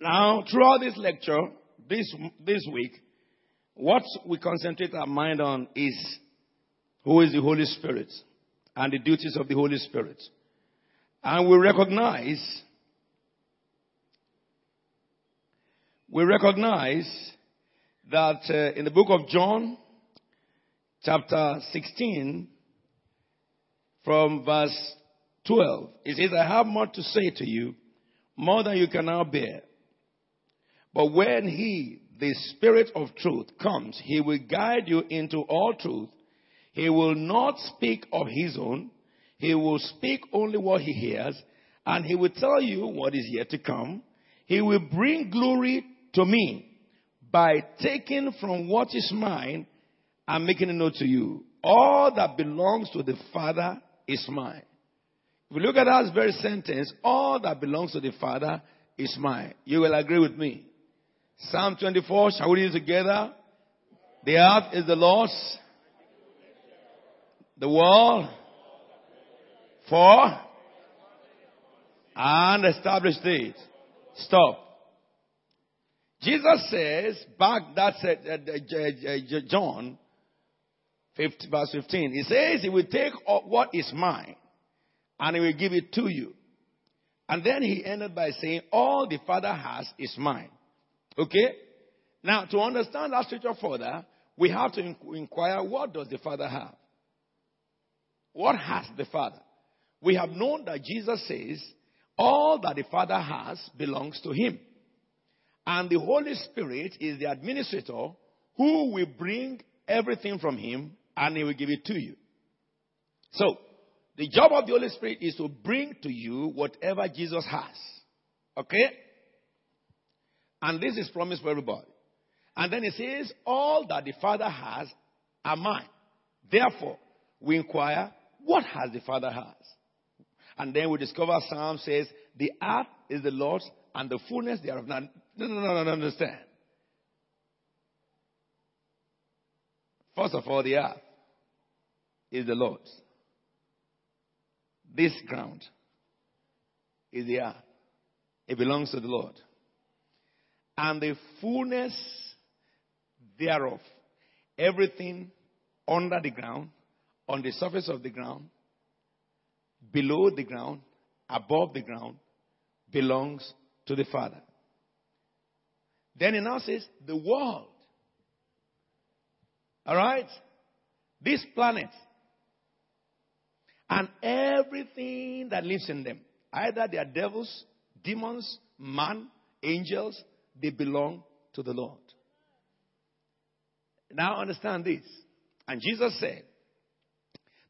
Now, throughout this lecture, this, this week, what we concentrate our mind on is who is the Holy Spirit and the duties of the Holy Spirit. And we recognize, we recognize that uh, in the book of John, chapter 16, from verse 12, it says, I have more to say to you, more than you can now bear. But when he, the Spirit of truth, comes, he will guide you into all truth. He will not speak of his own. He will speak only what he hears, and he will tell you what is yet to come. He will bring glory to me by taking from what is mine and making it known to you. All that belongs to the Father is mine. If you look at that very sentence, all that belongs to the Father is mine. You will agree with me. Psalm 24, shall we read together? The earth is the Lord's, the world for and established it. Stop. Jesus says, back that's uh, John 50, verse 15. He says he will take what is mine and he will give it to you. And then he ended by saying, all the Father has is mine. Okay? Now, to understand that scripture further, we have to inquire what does the Father have? What has the Father? We have known that Jesus says all that the Father has belongs to him. And the Holy Spirit is the administrator who will bring everything from him and he will give it to you. So, the job of the Holy Spirit is to bring to you whatever Jesus has. Okay? And this is promised for everybody. And then it says, All that the Father has are mine. Therefore, we inquire, what has the Father has? And then we discover Psalm says, The earth is the Lord's and the fullness thereof. Now, no, no, no, no, understand. First of all, the earth is the Lord's. This ground is the earth. It belongs to the Lord and the fullness thereof. Everything under the ground, on the surface of the ground, below the ground, above the ground, belongs to the Father. Then he now says, the world. Alright? This planet. And everything that lives in them. Either they are devils, demons, man, angels, they belong to the Lord. Now understand this. And Jesus said,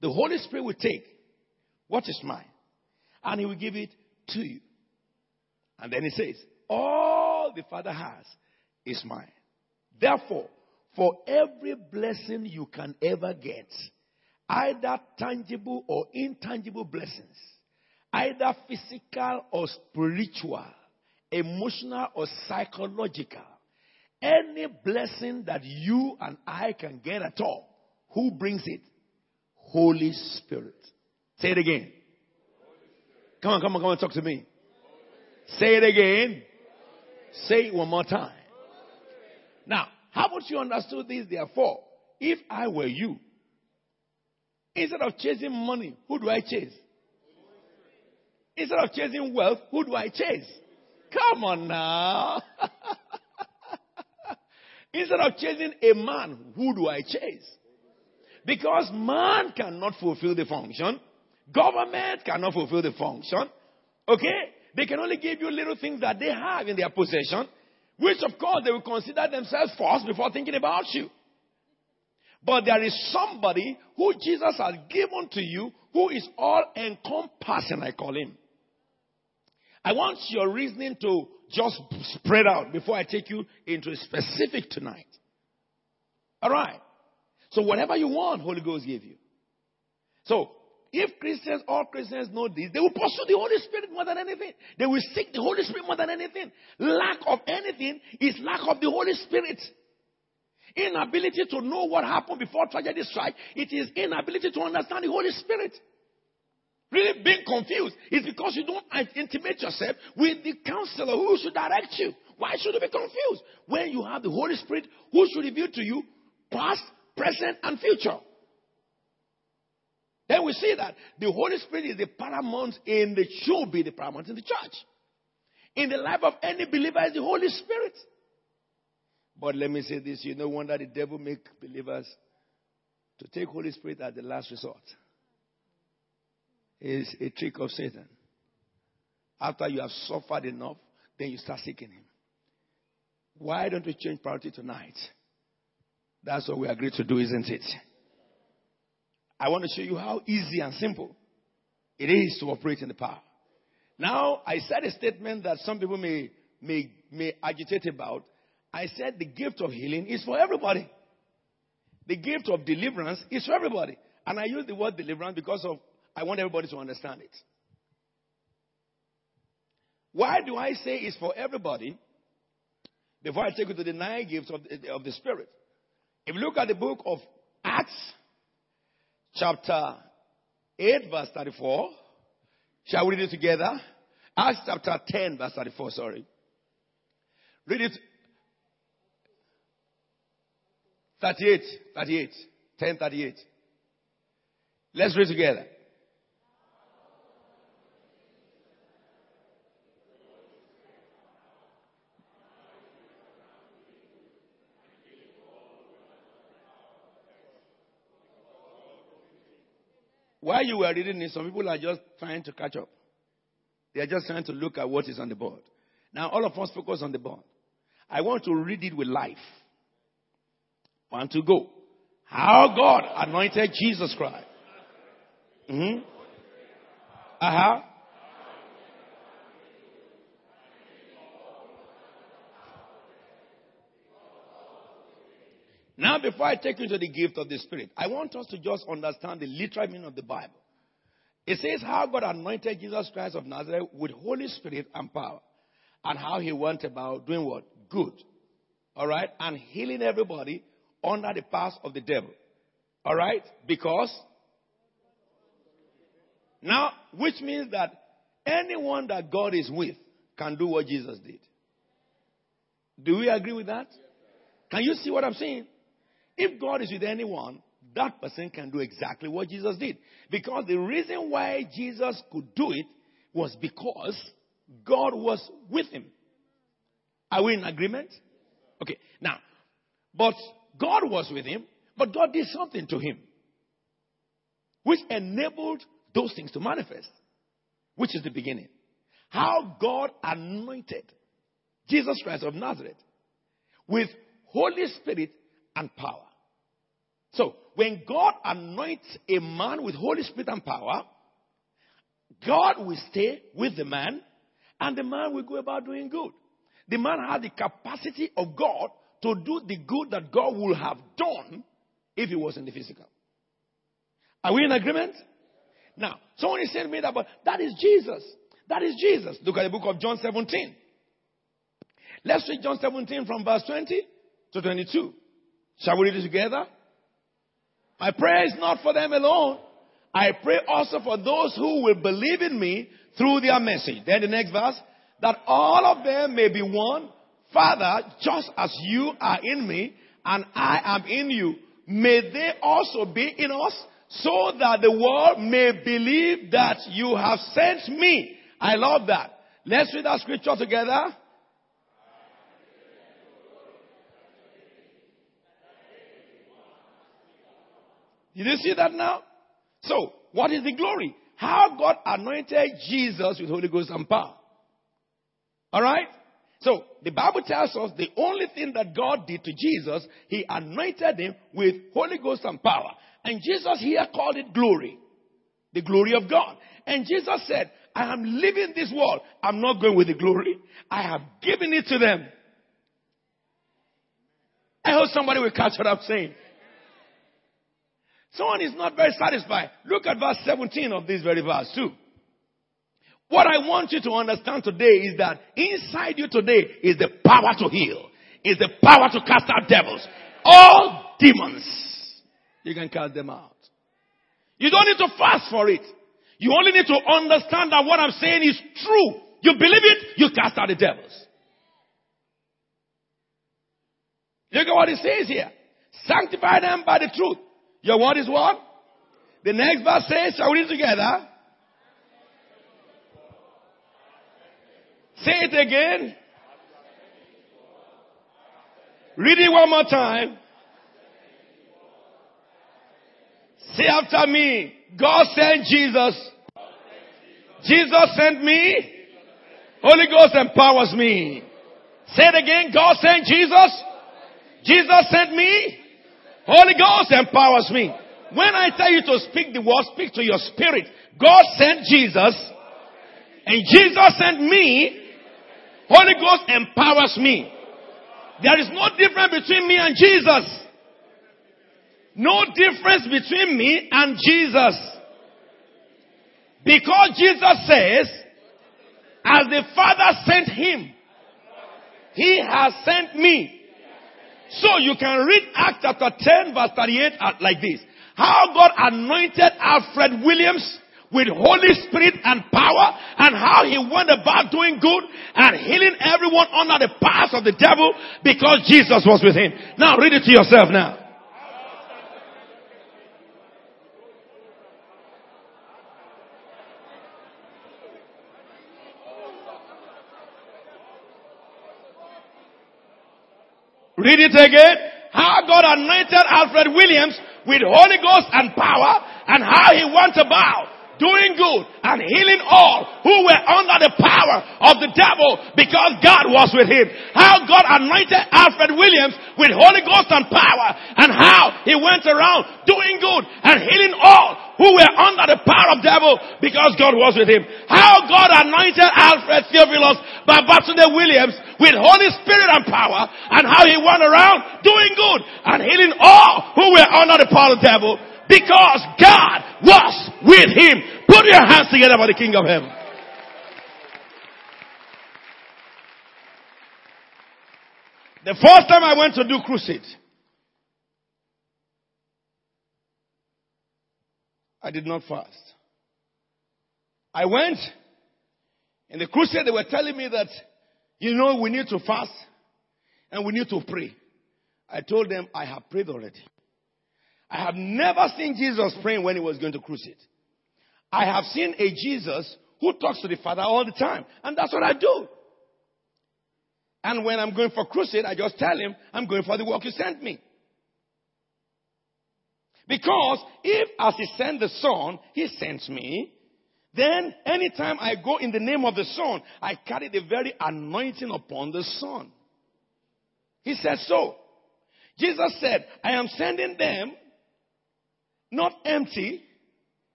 the Holy Spirit will take what is mine and he will give it to you. And then he says, all the Father has is mine. Therefore, for every blessing you can ever get, either tangible or intangible blessings, either physical or spiritual, emotional or psychological, any blessing that you and I can get at all, who brings it? Holy Spirit. Say it again. Come on, come on, come on, talk to me. Say it again. Say it one more time. Now, how about you understood this? Therefore, if I were you, instead of chasing money, who do I chase? Instead of chasing wealth, who do I chase? Come on now. Instead of chasing a man, who do I chase? Because man cannot fulfill the function. Government cannot fulfill the function. Okay? They can only give you little things that they have in their possession, which of course they will consider themselves first before thinking about you. But there is somebody who Jesus has given to you who is all encompassing, I call him. I want your reasoning to just spread out before I take you into a specific tonight. All right. So whatever you want, Holy Ghost give you. So if Christians, all Christians know this, they will pursue the Holy Spirit more than anything. They will seek the Holy Spirit more than anything. Lack of anything is lack of the Holy Spirit. Inability to know what happened before tragedy strike, it is inability to understand the Holy Spirit. Really being confused is because you don't intimate yourself with the counselor who should direct you. Why should you be confused? When you have the Holy Spirit who should reveal to you past, present, and future. Then we see that the Holy Spirit is the paramount in the should be the paramount in the church. In the life of any believer is the Holy Spirit. But let me say this, you know wonder the devil make believers to take Holy Spirit as the last resort. Is a trick of Satan. After you have suffered enough, then you start seeking him. Why don't we change priority tonight? That's what we agreed to do, isn't it? I want to show you how easy and simple it is to operate in the power. Now, I said a statement that some people may, may, may agitate about. I said the gift of healing is for everybody. The gift of deliverance is for everybody. And I use the word deliverance because of I want everybody to understand it. Why do I say it's for everybody? Before I take you to the nine gifts of the, of the Spirit. If you look at the book of Acts, chapter 8, verse 34. Shall we read it together? Acts chapter 10, verse 34, sorry. Read it. 38, 38, 10, 38. Let's read together. While you were reading it, some people are just trying to catch up. They are just trying to look at what is on the board. Now, all of us focus on the board. I want to read it with life. One to go. How God anointed Jesus Christ. Mm-hmm. Uh huh. Now, before I take you to the gift of the Spirit, I want us to just understand the literal meaning of the Bible. It says how God anointed Jesus Christ of Nazareth with Holy Spirit and power, and how he went about doing what? Good. All right? And healing everybody under the powers of the devil. All right? Because now, which means that anyone that God is with can do what Jesus did. Do we agree with that? Can you see what I'm saying? If God is with anyone, that person can do exactly what Jesus did. Because the reason why Jesus could do it was because God was with him. Are we in agreement? Okay. Now, but God was with him, but God did something to him, which enabled those things to manifest, which is the beginning. How God anointed Jesus Christ of Nazareth with Holy Spirit and power. So, when God anoints a man with Holy Spirit and power, God will stay with the man, and the man will go about doing good. The man has the capacity of God to do the good that God would have done if he was in the physical. Are we in agreement? Now, someone is saying me that, but that is Jesus. That is Jesus. Look at the book of John 17. Let's read John 17 from verse 20 to 22. Shall we read it together? My prayer is not for them alone. I pray also for those who will believe in me through their message. Then the next verse, that all of them may be one. Father, just as you are in me and I am in you, may they also be in us so that the world may believe that you have sent me. I love that. Let's read that scripture together. Did you see that now? So, what is the glory? How God anointed Jesus with Holy Ghost and power. Alright? So, the Bible tells us the only thing that God did to Jesus, He anointed Him with Holy Ghost and power. And Jesus here called it glory. The glory of God. And Jesus said, I am leaving this world. I'm not going with the glory. I have given it to them. I hope somebody will catch what I'm saying. Someone is not very satisfied. Look at verse 17 of this very verse too. What I want you to understand today is that inside you today is the power to heal, is the power to cast out devils. All demons, you can cast them out. You don't need to fast for it. You only need to understand that what I'm saying is true. You believe it, you cast out the devils. Look at what it says here. Sanctify them by the truth. Your word is what? The next verse says, shall we read together? Say it again. Read it one more time. Say after me. God sent Jesus. Jesus sent me. Holy Ghost empowers me. Say it again. God sent Jesus. Jesus sent me. Holy Ghost empowers me. When I tell you to speak the word, speak to your spirit. God sent Jesus. And Jesus sent me. Holy Ghost empowers me. There is no difference between me and Jesus. No difference between me and Jesus. Because Jesus says, as the Father sent him, he has sent me. So you can read Acts chapter 10 verse 38 uh, like this. How God anointed Alfred Williams with Holy Spirit and power and how he went about doing good and healing everyone under the powers of the devil because Jesus was with him. Now read it to yourself now. Read it again. How God anointed Alfred Williams with Holy Ghost and power and how he went about doing good and healing all who were under the power of the devil because God was with him. How God anointed Alfred Williams with Holy Ghost and power and how he went around doing good and healing all who were under the power of devil because God was with him. How God anointed Alfred Theophilus by Babsonde Williams with Holy Spirit and power and how he went around doing good and healing all who were under the power of the devil because God was with him. Put your hands together for the King of Heaven. The first time I went to do crusade, I did not fast. I went in the crusade, they were telling me that, you know, we need to fast and we need to pray. I told them, I have prayed already. I have never seen Jesus praying when he was going to crusade. I have seen a Jesus who talks to the Father all the time. And that's what I do. And when I'm going for crusade, I just tell him, I'm going for the work you sent me. Because if as he sent the Son, he sends me, then anytime I go in the name of the Son, I carry the very anointing upon the Son. He said so. Jesus said, I am sending them not empty,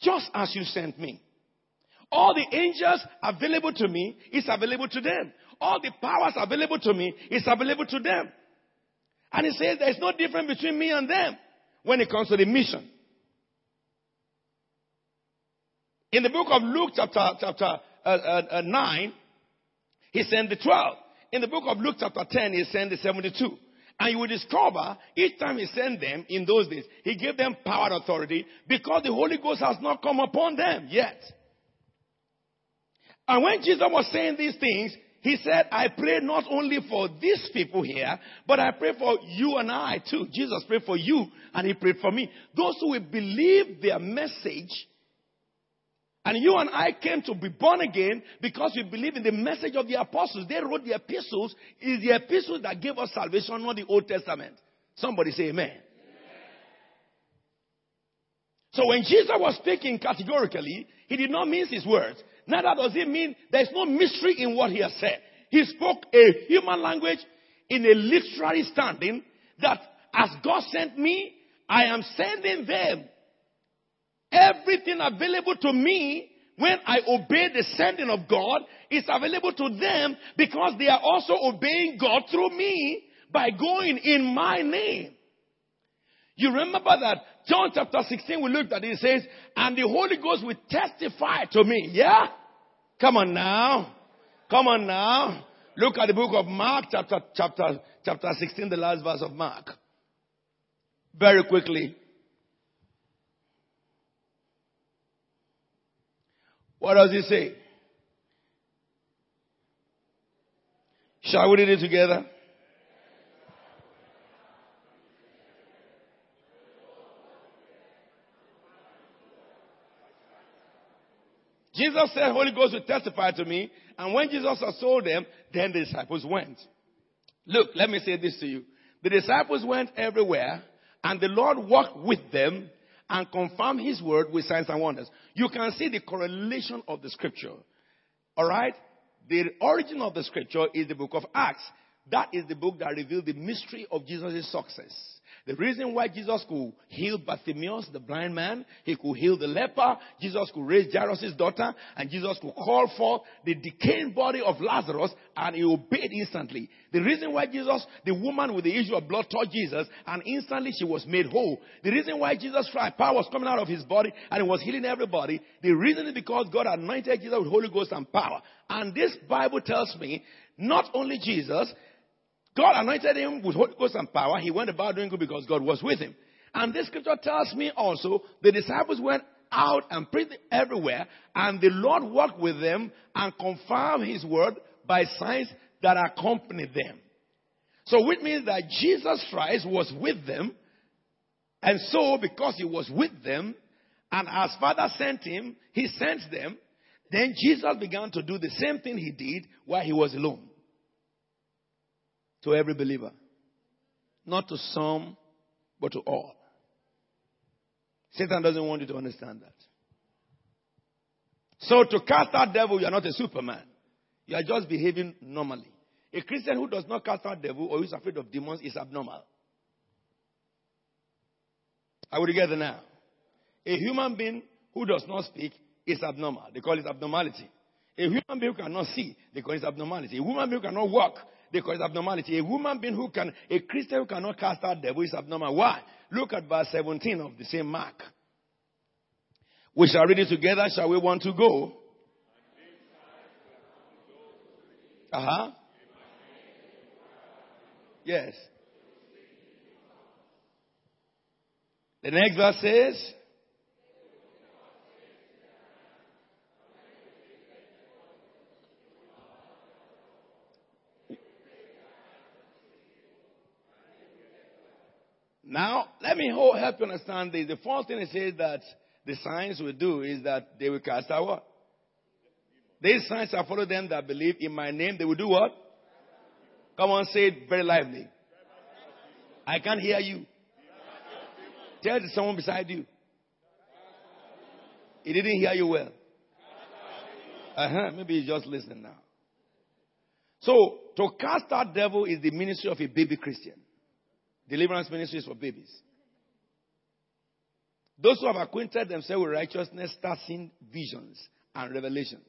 just as you sent me. All the angels available to me is available to them. All the powers available to me is available to them. And he says there's no difference between me and them when it comes to the mission. In the book of Luke, chapter, chapter uh, uh, uh, 9, he sent the 12. In the book of Luke, chapter 10, he sent the 72. And you will discover each time he sent them in those days, he gave them power and authority because the Holy Ghost has not come upon them yet. And when Jesus was saying these things, he said, I pray not only for these people here, but I pray for you and I too. Jesus prayed for you and he prayed for me. Those who will believe their message. And you and I came to be born again because we believe in the message of the apostles. They wrote the epistles. It is the epistles that gave us salvation, not the Old Testament. Somebody say amen. amen. So when Jesus was speaking categorically, he did not mince his words. Neither does it mean there's no mystery in what he has said. He spoke a human language in a literary standing that as God sent me, I am sending them. Everything available to me when I obey the sending of God is available to them because they are also obeying God through me by going in my name. You remember that John chapter 16, we looked at it, it says, and the Holy Ghost will testify to me. Yeah? Come on now. Come on now. Look at the book of Mark, chapter, chapter, chapter 16, the last verse of Mark. Very quickly. What does he say? Shall we read it together? Jesus said, Holy Ghost will testify to me. And when Jesus had told them, then the disciples went. Look, let me say this to you. The disciples went everywhere, and the Lord walked with them and confirm his word with signs and wonders. You can see the correlation of the scripture. Alright? The origin of the scripture is the book of Acts. That is the book that revealed the mystery of Jesus' success. The reason why Jesus could heal Bartimaeus, the blind man, he could heal the leper, Jesus could raise Jairus' daughter, and Jesus could call forth the decaying body of Lazarus, and he obeyed instantly. The reason why Jesus, the woman with the issue of blood, touched Jesus, and instantly she was made whole. The reason why Jesus power was coming out of his body, and he was healing everybody, the reason is because God anointed Jesus with Holy Ghost and power. And this Bible tells me, not only Jesus, God anointed him with Holy Ghost and power. He went about doing good because God was with him. And this scripture tells me also the disciples went out and preached everywhere, and the Lord worked with them and confirmed his word by signs that accompanied them. So which means that Jesus Christ was with them, and so because he was with them, and as Father sent him, he sent them, then Jesus began to do the same thing he did while he was alone to every believer. Not to some, but to all. Satan doesn't want you to understand that. So to cast out devil, you are not a superman. You are just behaving normally. A Christian who does not cast out devil or is afraid of demons is abnormal. Are we together now? A human being who does not speak is abnormal. They call it abnormality. A human being who cannot see, they call it abnormality. A human being who cannot walk, it abnormality. A woman being who can, a Christian who cannot cast out devil is abnormal. Why? Look at verse 17 of the same Mark. We shall read it together. Shall we want to go? Uh huh. Yes. The next verse says, Now, let me help you understand this. The first thing it says that the signs will do is that they will cast out what? These signs shall follow them that believe in my name. They will do what? Come on, say it very lively. I can't hear you. Tell to someone beside you. He didn't hear you well. Uh huh. Maybe he's just listening now. So, to cast out devil is the ministry of a baby Christian. Deliverance ministry is for babies. Those who have acquainted themselves with righteousness start seeing visions and revelations.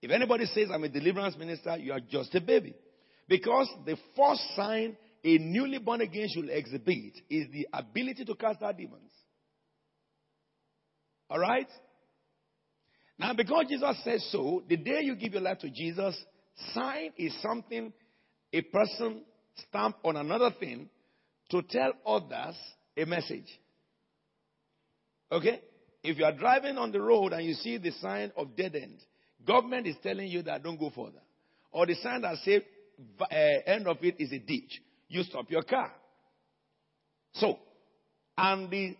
If anybody says, I'm a deliverance minister, you are just a baby. Because the first sign a newly born again should exhibit is the ability to cast out demons. Alright? Now, because Jesus says so, the day you give your life to Jesus, sign is something a person stamp on another thing to tell others a message. Okay? If you are driving on the road and you see the sign of dead end, government is telling you that don't go further. Or the sign that says uh, end of it is a ditch. You stop your car. So, and the,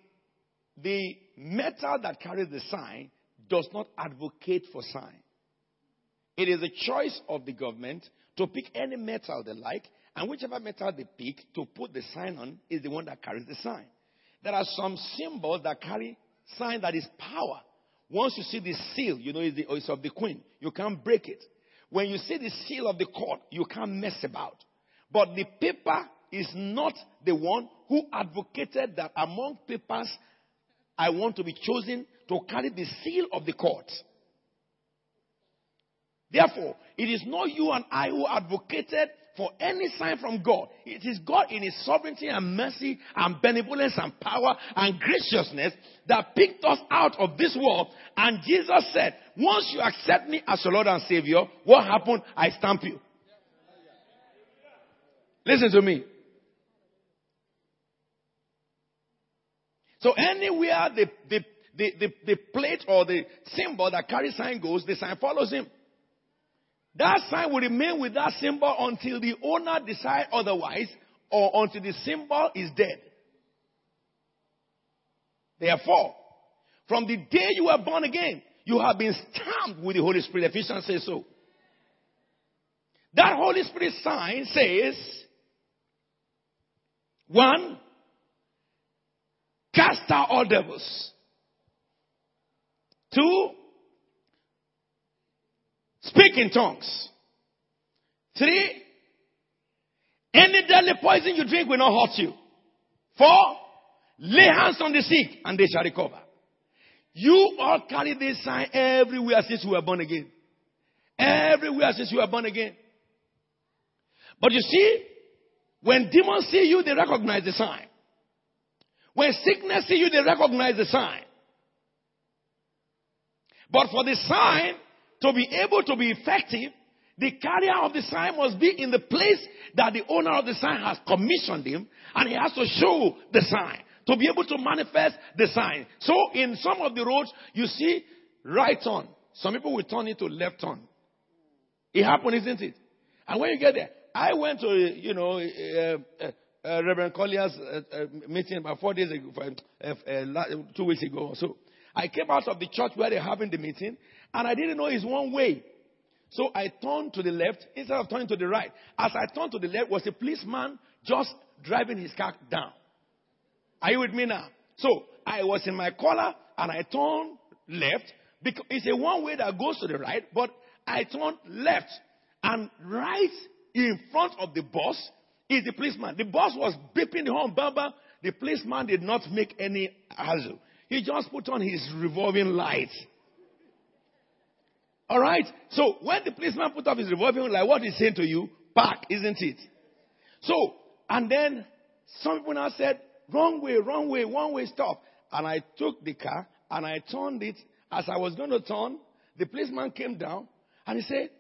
the metal that carries the sign does not advocate for sign. It is a choice of the government to pick any metal they like and whichever metal they pick to put the sign on is the one that carries the sign. There are some symbols that carry sign that is power. Once you see the seal, you know it's, the, it's of the queen. You can't break it. When you see the seal of the court, you can't mess about. But the paper is not the one who advocated that among papers, I want to be chosen to carry the seal of the court. Therefore, it is not you and I who advocated for any sign from God. It is God in His sovereignty and mercy and benevolence and power and graciousness that picked us out of this world. And Jesus said, once you accept me as your Lord and Savior, what happened? I stamp you. Listen to me. So anywhere the, the, the, the, the plate or the symbol that carries sign goes, the sign follows him. That sign will remain with that symbol until the owner decide otherwise or until the symbol is dead. Therefore, from the day you were born again, you have been stamped with the Holy Spirit. Ephesians says so. That Holy Spirit sign says, one, cast out all devils. Two, speak in tongues. Three, any deadly poison you drink will not hurt you. Four, lay hands on the sick and they shall recover. You all carry this sign everywhere since you were born again. Everywhere since you were born again. But you see, when demons see you, they recognize the sign. When sickness see you, they recognize the sign. But for the sign to be able to be effective, the carrier of the sign must be in the place that the owner of the sign has commissioned him, and he has to show the sign to be able to manifest the sign. So in some of the roads, you see right turn. Some people will turn it to left turn. It happened, isn't it? And when you get there, I went to, you know, uh, uh, uh, Reverend Collier's uh, uh, meeting about four days ago, uh, two weeks ago or so. I came out of the church where they're having the meeting, and I didn't know it's one way. So I turned to the left instead of turning to the right. As I turned to the left, was a policeman just driving his car down. Are you with me now? So I was in my collar and I turned left because it's a one way that goes to the right, but I turned left and right in front of the boss is the policeman. The boss was beeping the horn, baba. The policeman did not make any hassle. He just put on his revolving light. All right. So when the policeman put up his revolver, like what he's saying to you, park, isn't it? So and then some people now said, wrong way, wrong way, one way, stop. And I took the car and I turned it. As I was going to turn, the policeman came down and he said,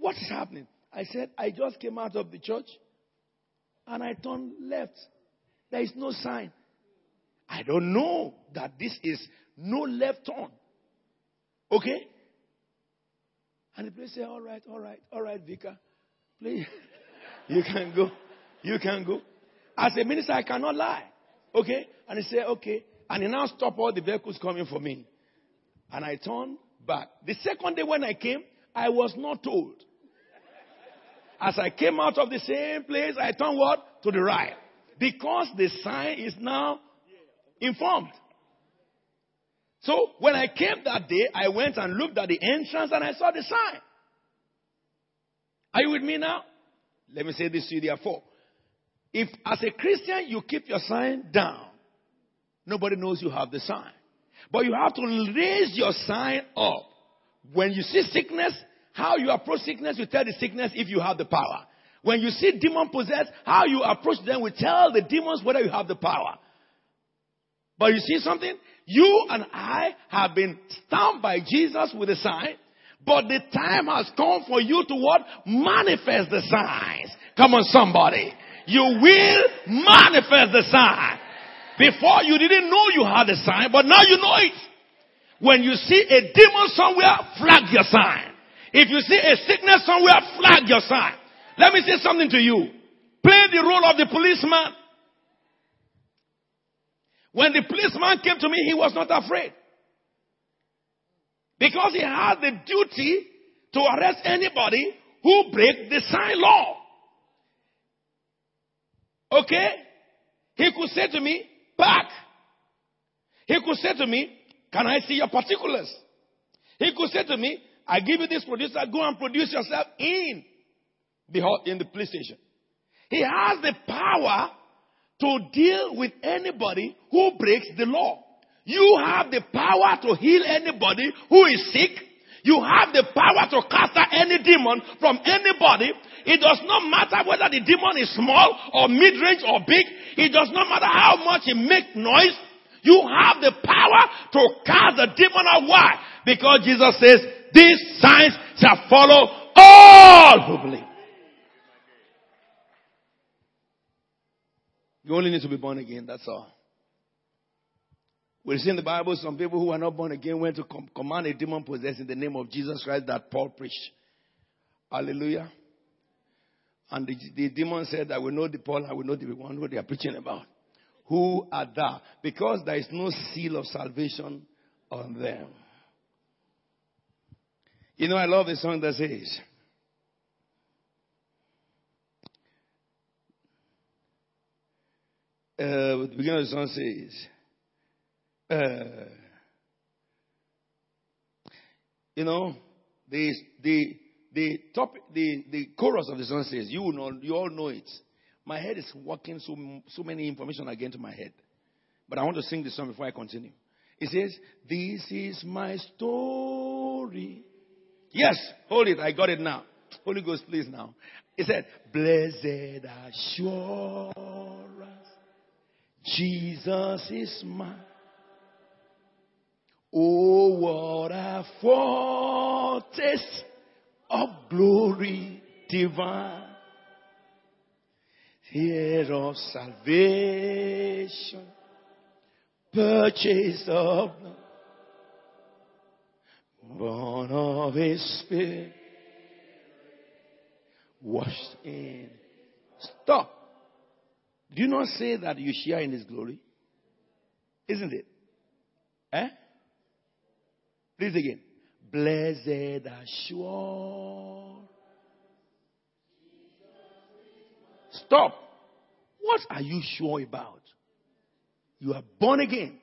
what is happening? I said, I just came out of the church and I turned left. There is no sign. I don't know that this is no left turn. Okay? And the police said, All right, all right, all right, Vicar. Please. you can go. You can go. As a minister, I cannot lie. Okay? And he said, Okay. And he now stopped all the vehicles coming for me. And I turned back. The second day when I came, I was not told. As I came out of the same place, I turned what? To the right. Because the sign is now informed. So when I came that day, I went and looked at the entrance and I saw the sign. Are you with me now? Let me say this to you therefore. If as a Christian you keep your sign down, nobody knows you have the sign. But you have to raise your sign up. When you see sickness, how you approach sickness, you tell the sickness if you have the power. When you see demon possessed, how you approach them, we tell the demons whether you have the power. But you see something? You and I have been stamped by Jesus with a sign, but the time has come for you to what? Manifest the signs. Come on somebody. You will manifest the sign. Before you didn't know you had a sign, but now you know it. When you see a demon somewhere, flag your sign. If you see a sickness somewhere, flag your sign. Let me say something to you. Play the role of the policeman. When the policeman came to me, he was not afraid. Because he had the duty to arrest anybody who break the sign law. Okay? He could say to me, back. He could say to me, can I see your particulars? He could say to me, I give you this producer, go and produce yourself in the in the police station. He has the power to deal with anybody who breaks the law. You have the power to heal anybody who is sick. You have the power to cast out any demon from anybody. It does not matter whether the demon is small or mid-range or big. It does not matter how much it makes noise. You have the power to cast the demon out. Why? Because Jesus says, these signs shall follow all who believe. You only need to be born again, that's all. We see in the Bible some people who are not born again went to com- command a demon possessed in the name of Jesus Christ that Paul preached. Hallelujah. And the, the demon said, I will know the Paul, I will know the one who they are preaching about. Who are thou? Because there is no seal of salvation on them. You know, I love the song that says, uh, the beginning of the song says, uh, you know, the, the, the top, the, the chorus of the song says, you know, you all know it. My head is working so, so many information again to my head. But I want to sing the song before I continue. It says, This is my story. Yes, hold it. I got it now. Holy Ghost, please now. It said, Blessed assurance, Jesus is mine. Oh, what a foretaste of glory divine. Here of salvation, purchase of blood, born of His Spirit, washed in. Stop. Do you not say that you share in His glory? Isn't it? Eh? Please again. Blessed assurance. Stop. What are you sure about? You are born again.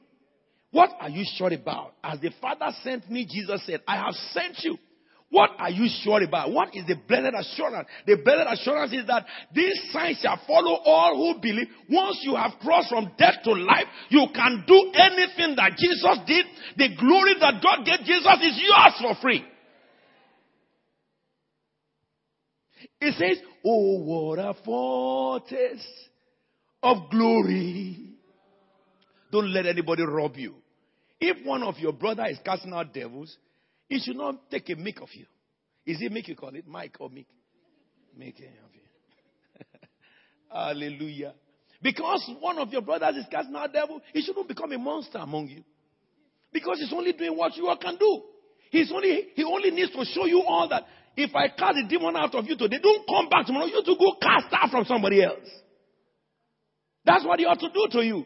What are you sure about? As the Father sent me, Jesus said, I have sent you. What are you sure about? What is the blessed assurance? The blessed assurance is that these signs shall follow all who believe. Once you have crossed from death to life, you can do anything that Jesus did. The glory that God gave Jesus is yours for free. It says, Oh, what a foretaste of glory. Don't let anybody rob you. If one of your brother is casting out devils, he should not take a mick of you. Is it mick you call it? Mike or mick? Mick eh, of you. Hallelujah. Because one of your brothers is casting out devil, he shouldn't become a monster among you. Because he's only doing what you all can do. He's only, he only needs to show you all that. If I cast the demon out of you today, don't come back tomorrow. You to go cast out from somebody else. That's what he ought to do to you.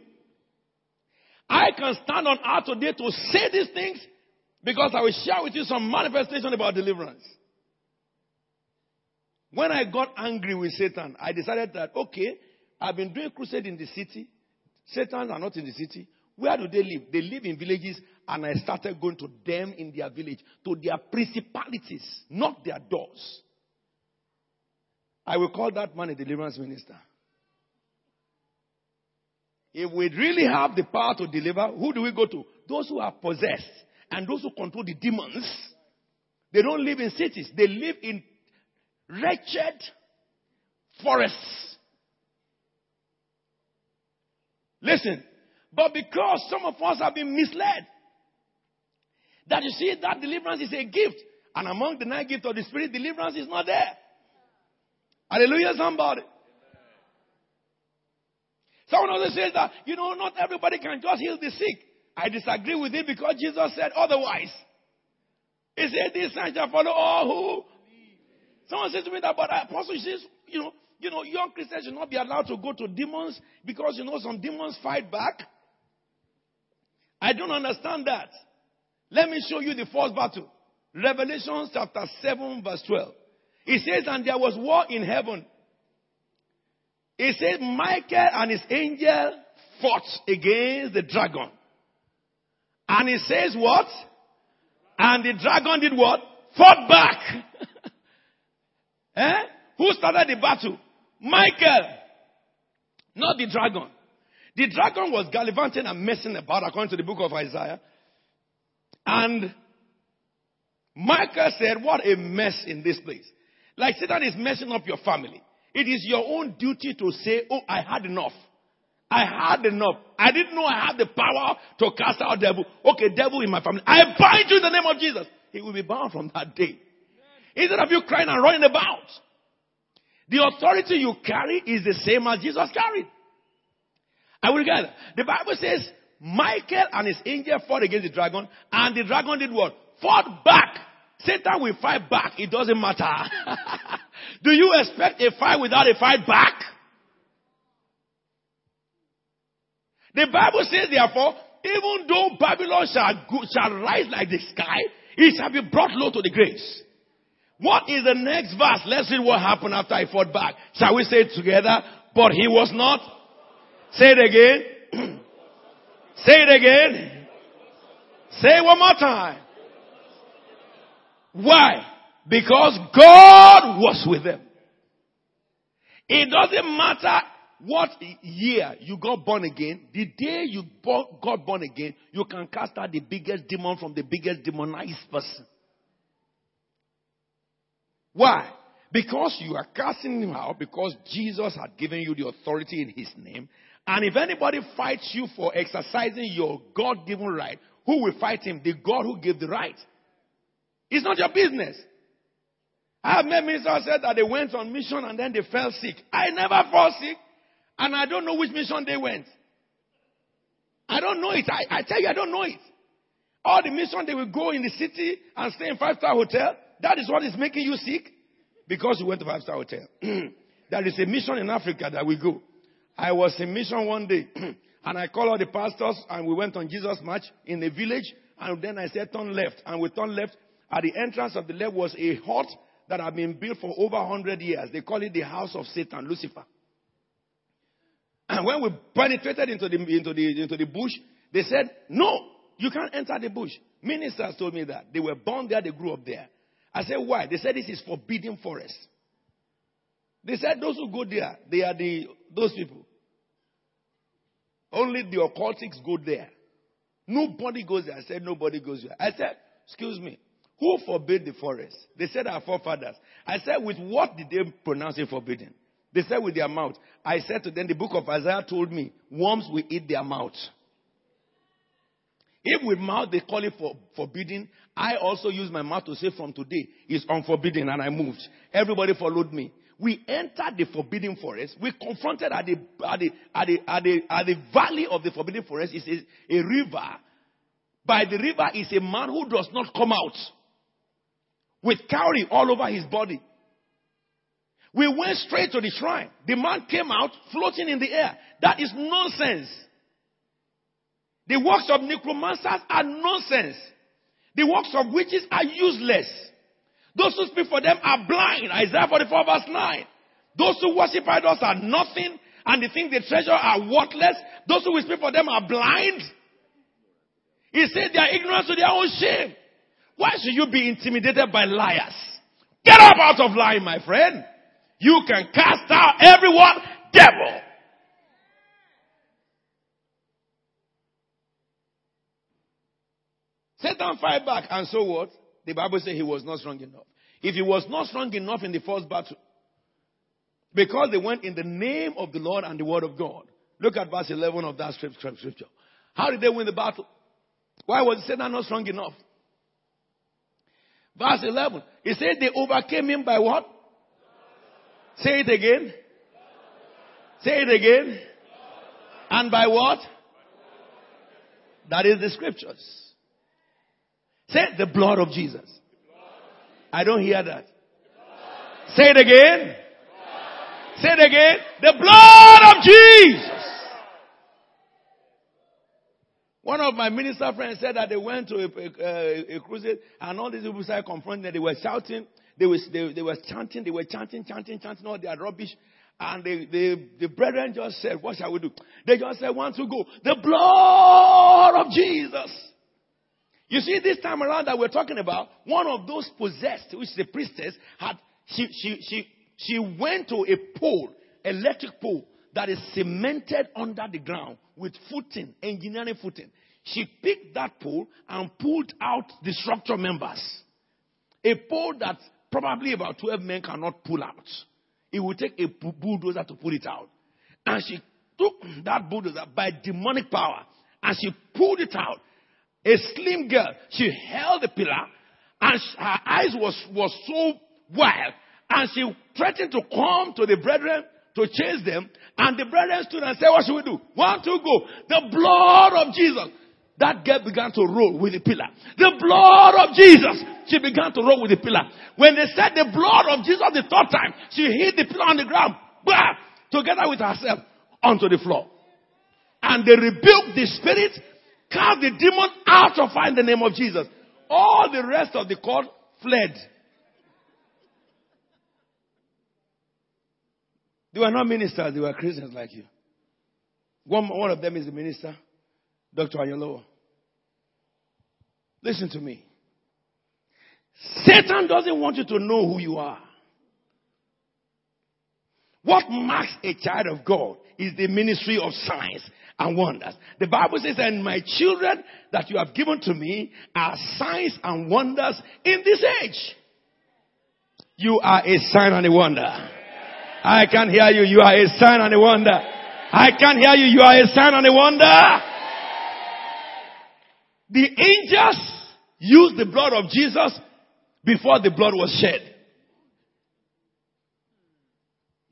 I can stand on earth today to say these things because I will share with you some manifestation about deliverance. When I got angry with Satan, I decided that, okay, I've been doing crusade in the city. Satans are not in the city. Where do they live? They live in villages, and I started going to them in their village, to their principalities, not their doors. I will call that man a deliverance minister. If we really have the power to deliver, who do we go to? Those who are possessed and those who control the demons. They don't live in cities, they live in wretched forests. Listen, but because some of us have been misled, that you see that deliverance is a gift, and among the nine gifts of the Spirit, deliverance is not there. Hallelujah, somebody. Someone also says that, you know, not everybody can just heal the sick. I disagree with it because Jesus said otherwise. He said, This sign shall follow all who. Someone says to me that, but uh, Apostle says, you know, you know, young Christians should not be allowed to go to demons because, you know, some demons fight back. I don't understand that. Let me show you the first battle. Revelation chapter 7 verse 12. It says, and there was war in heaven. It says, Michael and his angel fought against the dragon. And he says what? And the dragon did what? Fought back. eh? Who started the battle? Michael. Not the dragon. The dragon was gallivanting and messing about according to the book of Isaiah. And Michael said, what a mess in this place. Like Satan is messing up your family. It is your own duty to say, oh, I had enough. I had enough. I didn't know I had the power to cast out devil. Okay, devil in my family. I bind you in the name of Jesus. He will be bound from that day. Instead of you crying and running about, the authority you carry is the same as Jesus carried. I will get it. The Bible says, Michael and his angel fought against the dragon, and the dragon did what? Fought back. Satan will fight back. It doesn't matter. Do you expect a fight without a fight back? The Bible says, therefore, even though Babylon shall, go, shall rise like the sky, it shall be brought low to the grace. What is the next verse? Let's see what happened after he fought back. Shall we say it together? But he was not. Say it again. say it again. Say it one more time. Why? Because God was with them. It doesn't matter what year you got born again. The day you got born again, you can cast out the biggest demon from the biggest demonized person. Why? Because you are casting him out because Jesus had given you the authority in his name. And if anybody fights you for exercising your God given right, who will fight him? The God who gave the right. It's not your business. I have met ministers said that they went on mission and then they fell sick. I never fall sick. And I don't know which mission they went. I don't know it. I, I tell you, I don't know it. All the mission they will go in the city and stay in five star hotel. That is what is making you sick. Because you went to five star hotel. there is a mission in Africa that we go. I was in mission one day and I called all the pastors and we went on Jesus March in the village and then I said turn left and we turned left at the entrance of the left was a hut that had been built for over 100 years. They call it the house of Satan, Lucifer. And when we penetrated into the, into the, into the bush, they said, no, you can't enter the bush. Ministers told me that. They were born there, they grew up there. I said, why? They said this is forbidden forest. They said those who go there, they are the, those people. Only the occultics go there. Nobody goes there. I said, nobody goes there. I said, excuse me, who forbade the forest? They said our forefathers. I said, with what did they pronounce it forbidden? They said with their mouth. I said to them, the book of Isaiah told me, worms will eat their mouth. If with mouth they call it for forbidden, I also use my mouth to say from today is unforbidden and I moved. Everybody followed me. We entered the forbidden forest. We confronted at the, at the, at the, at the, at the valley of the forbidden forest is a, a river. By the river is a man who does not come out with cowrie all over his body. We went straight to the shrine. The man came out floating in the air. That is nonsense. The works of necromancers are nonsense. The works of witches are useless. Those who speak for them are blind. Isaiah 44 verse 9. Those who worship idols are nothing and they think the treasure are worthless. Those who speak for them are blind. He said they are ignorant to their own shame. Why should you be intimidated by liars? Get up out of lying, my friend. You can cast out everyone devil. Satan fight back, and so what? The Bible says he was not strong enough. If he was not strong enough in the first battle, because they went in the name of the Lord and the word of God. Look at verse 11 of that scripture. How did they win the battle? Why was Satan not strong enough? Verse 11. He said they overcame him by what? Say it again. Say it again. And by what? That is the scriptures. Say the blood of Jesus. I don't hear that. Say it again. Say it again. The blood of Jesus. One of my minister friends said that they went to a, a, a crusade and all these people started confronting them. They were shouting. They were, they, they were chanting. They were chanting, chanting, chanting all their rubbish. And the, the, the brethren just said, what shall we do? They just said, want to go. The blood of Jesus. You see, this time around that we're talking about, one of those possessed, which the priestess had, she, she, she, she went to a pole, electric pole, that is cemented under the ground with footing, engineering footing. She picked that pole and pulled out the structure members. A pole that probably about 12 men cannot pull out. It would take a bulldozer to pull it out. And she took that bulldozer by demonic power and she pulled it out. A slim girl, she held the pillar and her eyes was, was so wild and she threatened to come to the brethren to chase them. And the brethren stood and said, what should we do? One, two, go. The blood of Jesus. That girl began to roll with the pillar. The blood of Jesus. She began to roll with the pillar. When they said the blood of Jesus the third time, she hit the pillar on the ground. Bah! Together with herself onto the floor. And they rebuked the spirit, cast the demon out of her in the name of Jesus. All the rest of the court fled. They were not ministers, they were Christians like you. One, one of them is a minister, Dr. Anyolo. Listen to me. Satan doesn't want you to know who you are. What marks a child of God is the ministry of signs and wonders. The Bible says, and my children that you have given to me are signs and wonders in this age. You are a sign and a wonder. I can hear you. You are a sign and a wonder. I can hear you. You are a sign and a wonder. The angels used the blood of Jesus before the blood was shed.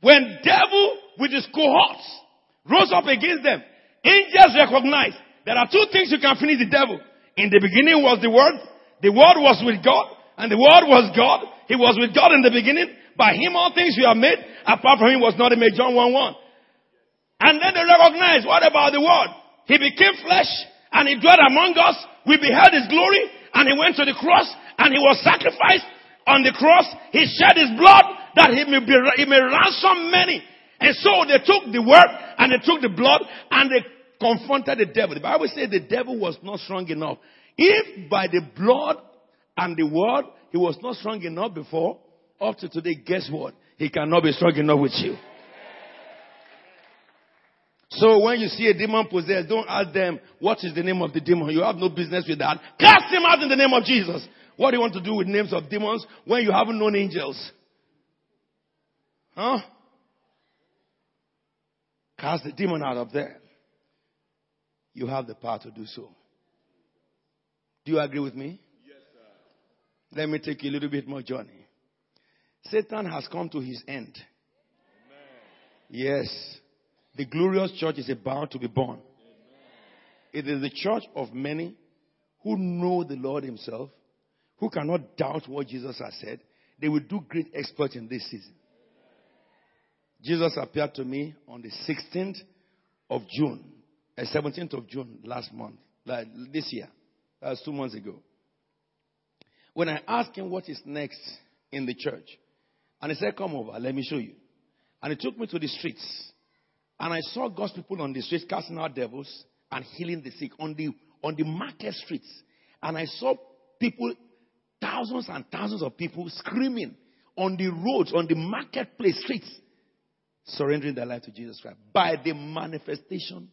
When devil with his cohorts rose up against them, angels recognized there are two things you can finish the devil. In the beginning was the word. The word was with God and the word was God. He was with God in the beginning. By him all things were made. Apart from him was not made. John 1 1. And then they recognized, what about the word? He became flesh and he dwelt among us. We beheld his glory and he went to the cross and he was sacrificed on the cross. He shed his blood that he may, be, he may ransom many. And so they took the word and they took the blood and they confronted the devil. The Bible says the devil was not strong enough. If by the blood and the word he was not strong enough before, up to today, guess what? He cannot be strong enough with you. So when you see a demon possessed, don't ask them, what is the name of the demon? You have no business with that. Cast him out in the name of Jesus. What do you want to do with names of demons when you haven't known angels? Huh? Cast the demon out of there. You have the power to do so. Do you agree with me? Yes, sir. Let me take you a little bit more journey. Satan has come to his end. Amen. Yes. The glorious church is about to be born. It is the church of many who know the Lord Himself, who cannot doubt what Jesus has said. They will do great exploits in this season. Jesus appeared to me on the 16th of June, uh, 17th of June last month, like this year. That was two months ago. When I asked him what is next in the church, and he said, Come over, let me show you. And he took me to the streets. And I saw God's people on the streets casting out devils and healing the sick on the, on the market streets. And I saw people, thousands and thousands of people screaming on the roads, on the marketplace streets, surrendering their life to Jesus Christ by the manifestation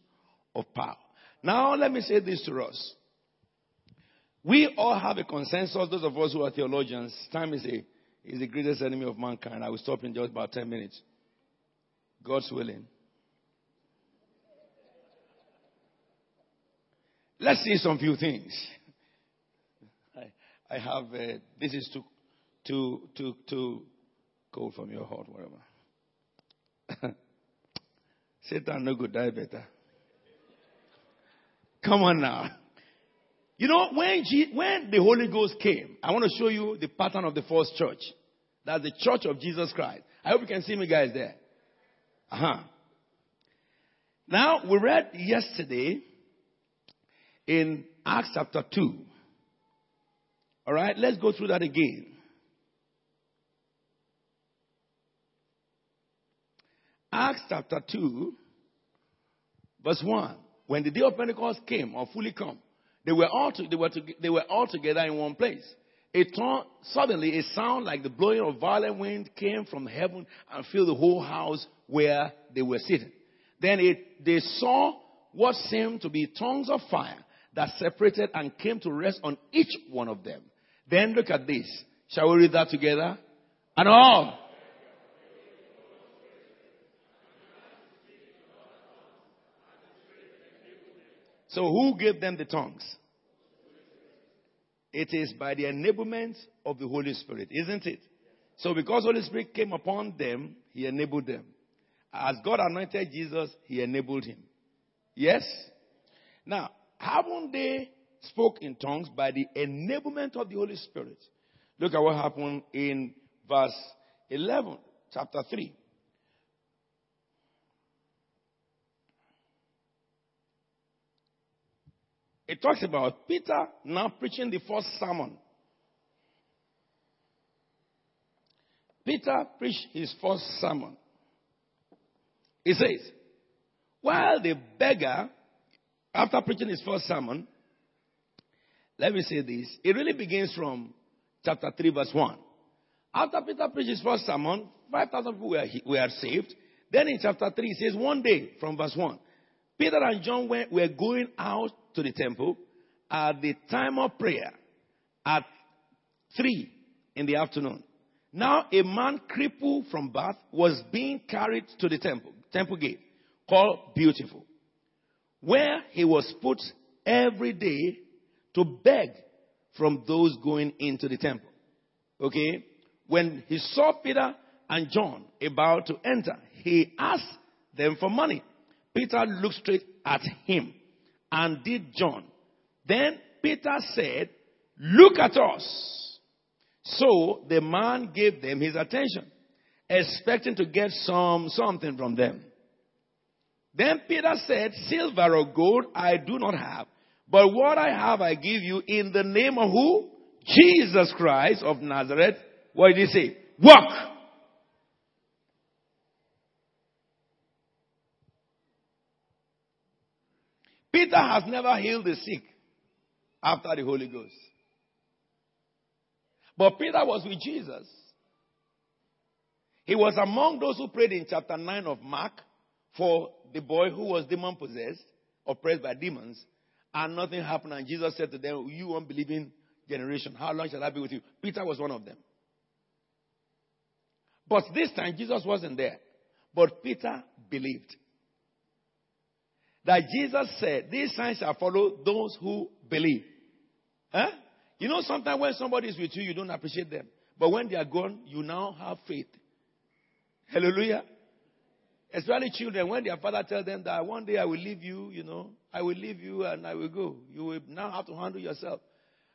of power. Now, let me say this to us. We all have a consensus, those of us who are theologians, time is, a, is the greatest enemy of mankind. I will stop in just about 10 minutes. God's willing. Let's see some few things. I, I have, uh, this is too, too, too, too cold from your heart, whatever. Satan no good, die better. Come on now. You know, when, G, when the Holy Ghost came, I want to show you the pattern of the first church. That's the church of Jesus Christ. I hope you can see me guys there. Uh-huh. Now, we read yesterday in Acts chapter 2. All right, let's go through that again. Acts chapter 2, verse 1. When the day of Pentecost came or fully come, they were all, to, they were, to, they were all together in one place. It suddenly a sound like the blowing of violent wind came from heaven and filled the whole house where they were sitting. Then it, they saw what seemed to be tongues of fire that separated and came to rest on each one of them. Then look at this. Shall we read that together? And all. So who gave them the tongues? It is by the enablement of the Holy Spirit, isn't it? So because Holy Spirit came upon them, He enabled them. As God anointed Jesus, he enabled him. Yes? Now, haven't they spoke in tongues by the enablement of the Holy Spirit? Look at what happened in verse 11, chapter 3. It talks about Peter now preaching the first sermon. Peter preached his first sermon. He says, while the beggar, after preaching his first sermon, let me say this. It really begins from chapter 3, verse 1. After Peter preached his first sermon, 5,000 people were, were saved. Then in chapter 3, it says, one day from verse 1, Peter and John went, were going out to the temple at the time of prayer at 3 in the afternoon. Now a man crippled from birth was being carried to the temple, temple gate, called Beautiful, where he was put every day to beg from those going into the temple. Okay? When he saw Peter and John about to enter, he asked them for money. Peter looked straight at him and did John. Then Peter said, Look at us. So the man gave them his attention, expecting to get some something from them. Then Peter said, Silver or gold I do not have, but what I have I give you in the name of who? Jesus Christ of Nazareth. What did he say? Walk! Peter has never healed the sick after the Holy Ghost. But Peter was with Jesus. He was among those who prayed in chapter 9 of Mark for the boy who was demon possessed, oppressed by demons, and nothing happened. And Jesus said to them, You unbelieving generation, how long shall I be with you? Peter was one of them. But this time, Jesus wasn't there. But Peter believed that Jesus said, These signs shall follow those who believe. Huh? You know, sometimes when somebody is with you, you don't appreciate them. But when they are gone, you now have faith. Hallelujah. Especially children, when their father tells them that one day I will leave you, you know, I will leave you and I will go. You will now have to handle yourself.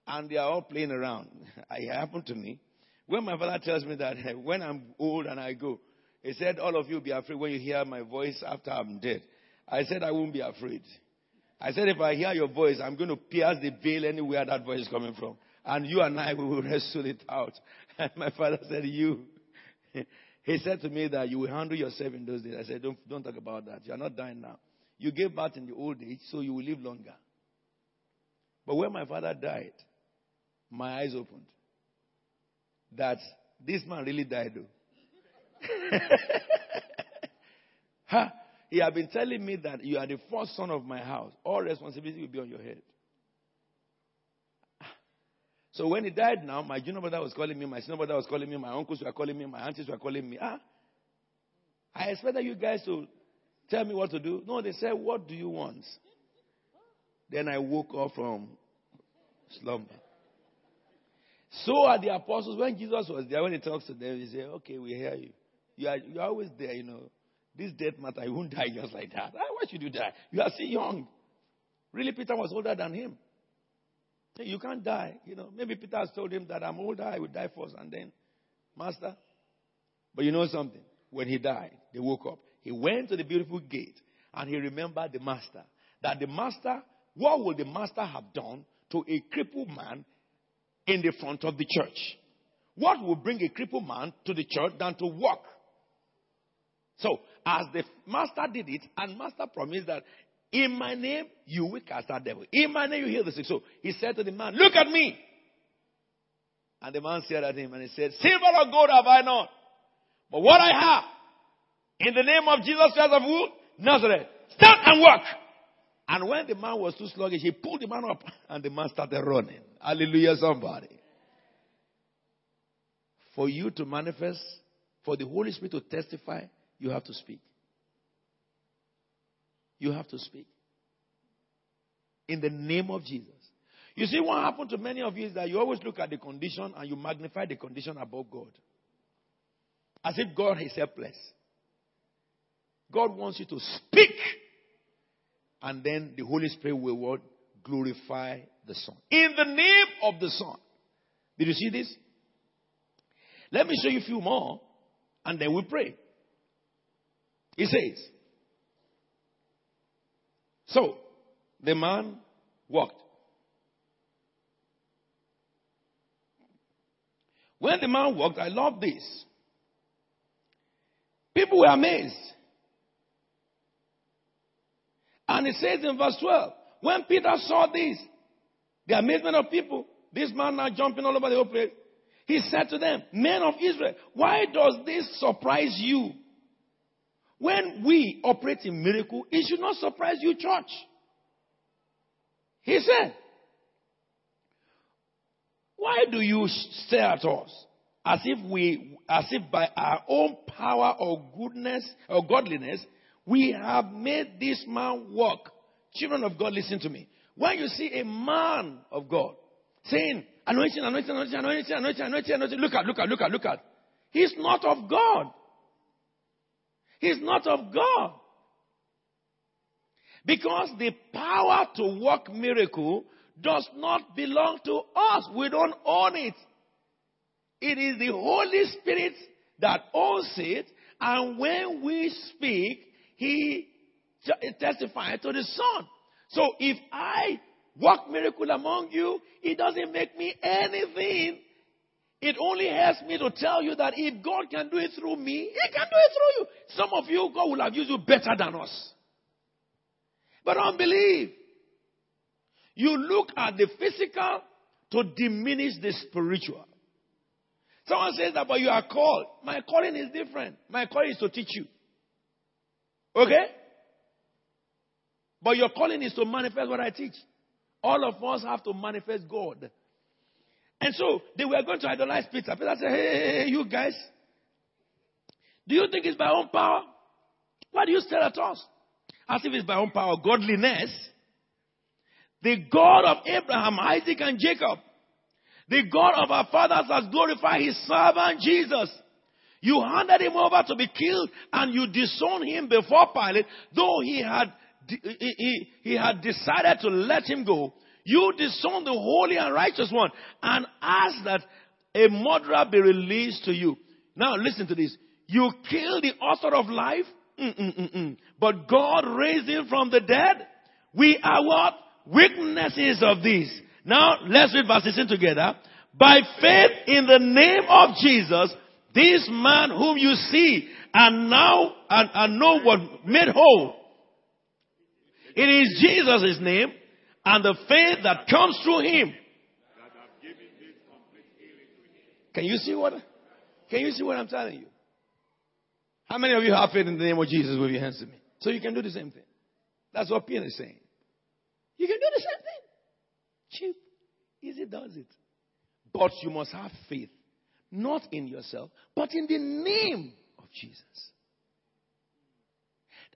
And they are all playing around. It happened to me. When my father tells me that when I'm old and I go, he said, All of you be afraid when you hear my voice after I'm dead. I said, I won't be afraid. I said, if I hear your voice, I'm going to pierce the veil anywhere that voice is coming from. And you and I, we will wrestle it out. And my father said, you. He said to me that you will handle yourself in those days. I said, don't, don't talk about that. You are not dying now. You gave birth in the old age, so you will live longer. But when my father died, my eyes opened. That this man really died though. huh? He had been telling me that you are the first son of my house. All responsibility will be on your head. So when he died now, my junior brother was calling me, my senior brother was calling me, my uncles were calling me, my aunties were calling me. Ah, I expected you guys to tell me what to do. No, they said, what do you want? Then I woke up from slumber. So are the apostles. When Jesus was there, when he talks to them, he said, okay, we hear you. You are, you're always there, you know. This death matter, you won't die just like that. Why should you die? You are still young. Really, Peter was older than him. You can't die. You know, maybe Peter has told him that I'm older, I will die first, and then, Master. But you know something? When he died, they woke up. He went to the beautiful gate and he remembered the master. That the master, what would the master have done to a crippled man in the front of the church? What would bring a crippled man to the church than to walk? So, as the master did it, and master promised that in my name you will cast out devil. In my name you heal the sick. So he said to the man, Look at me. And the man stared at him and he said, Silver or gold have I not. But what I have, in the name of Jesus Christ of who? Nazareth. Stand and walk. And when the man was too sluggish, he pulled the man up and the man started running. Hallelujah, somebody. For you to manifest, for the Holy Spirit to testify, you have to speak. You have to speak. In the name of Jesus. You see, what happened to many of you is that you always look at the condition and you magnify the condition above God. As if God is helpless. God wants you to speak. And then the Holy Spirit will what? Glorify the Son. In the name of the Son. Did you see this? Let me show you a few more, and then we pray. He says, So, the man walked. When the man walked, I love this. People were amazed. And it says in verse 12, when Peter saw this, the amazement of people, this man now jumping all over the whole place, he said to them, Men of Israel, why does this surprise you? When we operate in miracle, it should not surprise you, church. He said, Why do you stare at us as if we, as if by our own power or goodness or godliness, we have made this man walk? Children of God, listen to me. When you see a man of God saying, anointing, anointing, anointing, anointing, anointing, anointing, anointing, look at, look at, look at, look at. He's not of God. He's not of God. Because the power to work miracle does not belong to us. We don't own it. It is the Holy Spirit that owns it. And when we speak, He testifies to the Son. So if I work miracle among you, it doesn't make me anything. It only helps me to tell you that if God can do it through me, He can do it through you. Some of you, God will have used you better than us. But unbelief. You look at the physical to diminish the spiritual. Someone says that, but you are called. My calling is different. My calling is to teach you. Okay? But your calling is to manifest what I teach. All of us have to manifest God. And so they were going to idolize Peter. Peter said, hey, hey, hey, you guys, do you think it's by own power? Why do you stare at us? As if it's by own power, godliness. The God of Abraham, Isaac, and Jacob, the God of our fathers has glorified his servant Jesus. You handed him over to be killed and you disowned him before Pilate, though he had he, he had decided to let him go, you disown the holy and righteous one and ask that a murderer be released to you. Now listen to this. You kill the author of life, Mm-mm-mm-mm. but God raised him from the dead. We are what? Witnesses of this. Now let's read verse 16 together. By faith in the name of Jesus, this man whom you see and now and, and know what made whole it is Jesus' name and the faith that comes through him. Can you see what? Can you see what I'm telling you? How many of you have faith in the name of Jesus with your hands to me? So you can do the same thing. That's what Peter is saying. You can do the same thing. Cheap. Easy does it. But you must have faith. Not in yourself, but in the name of Jesus.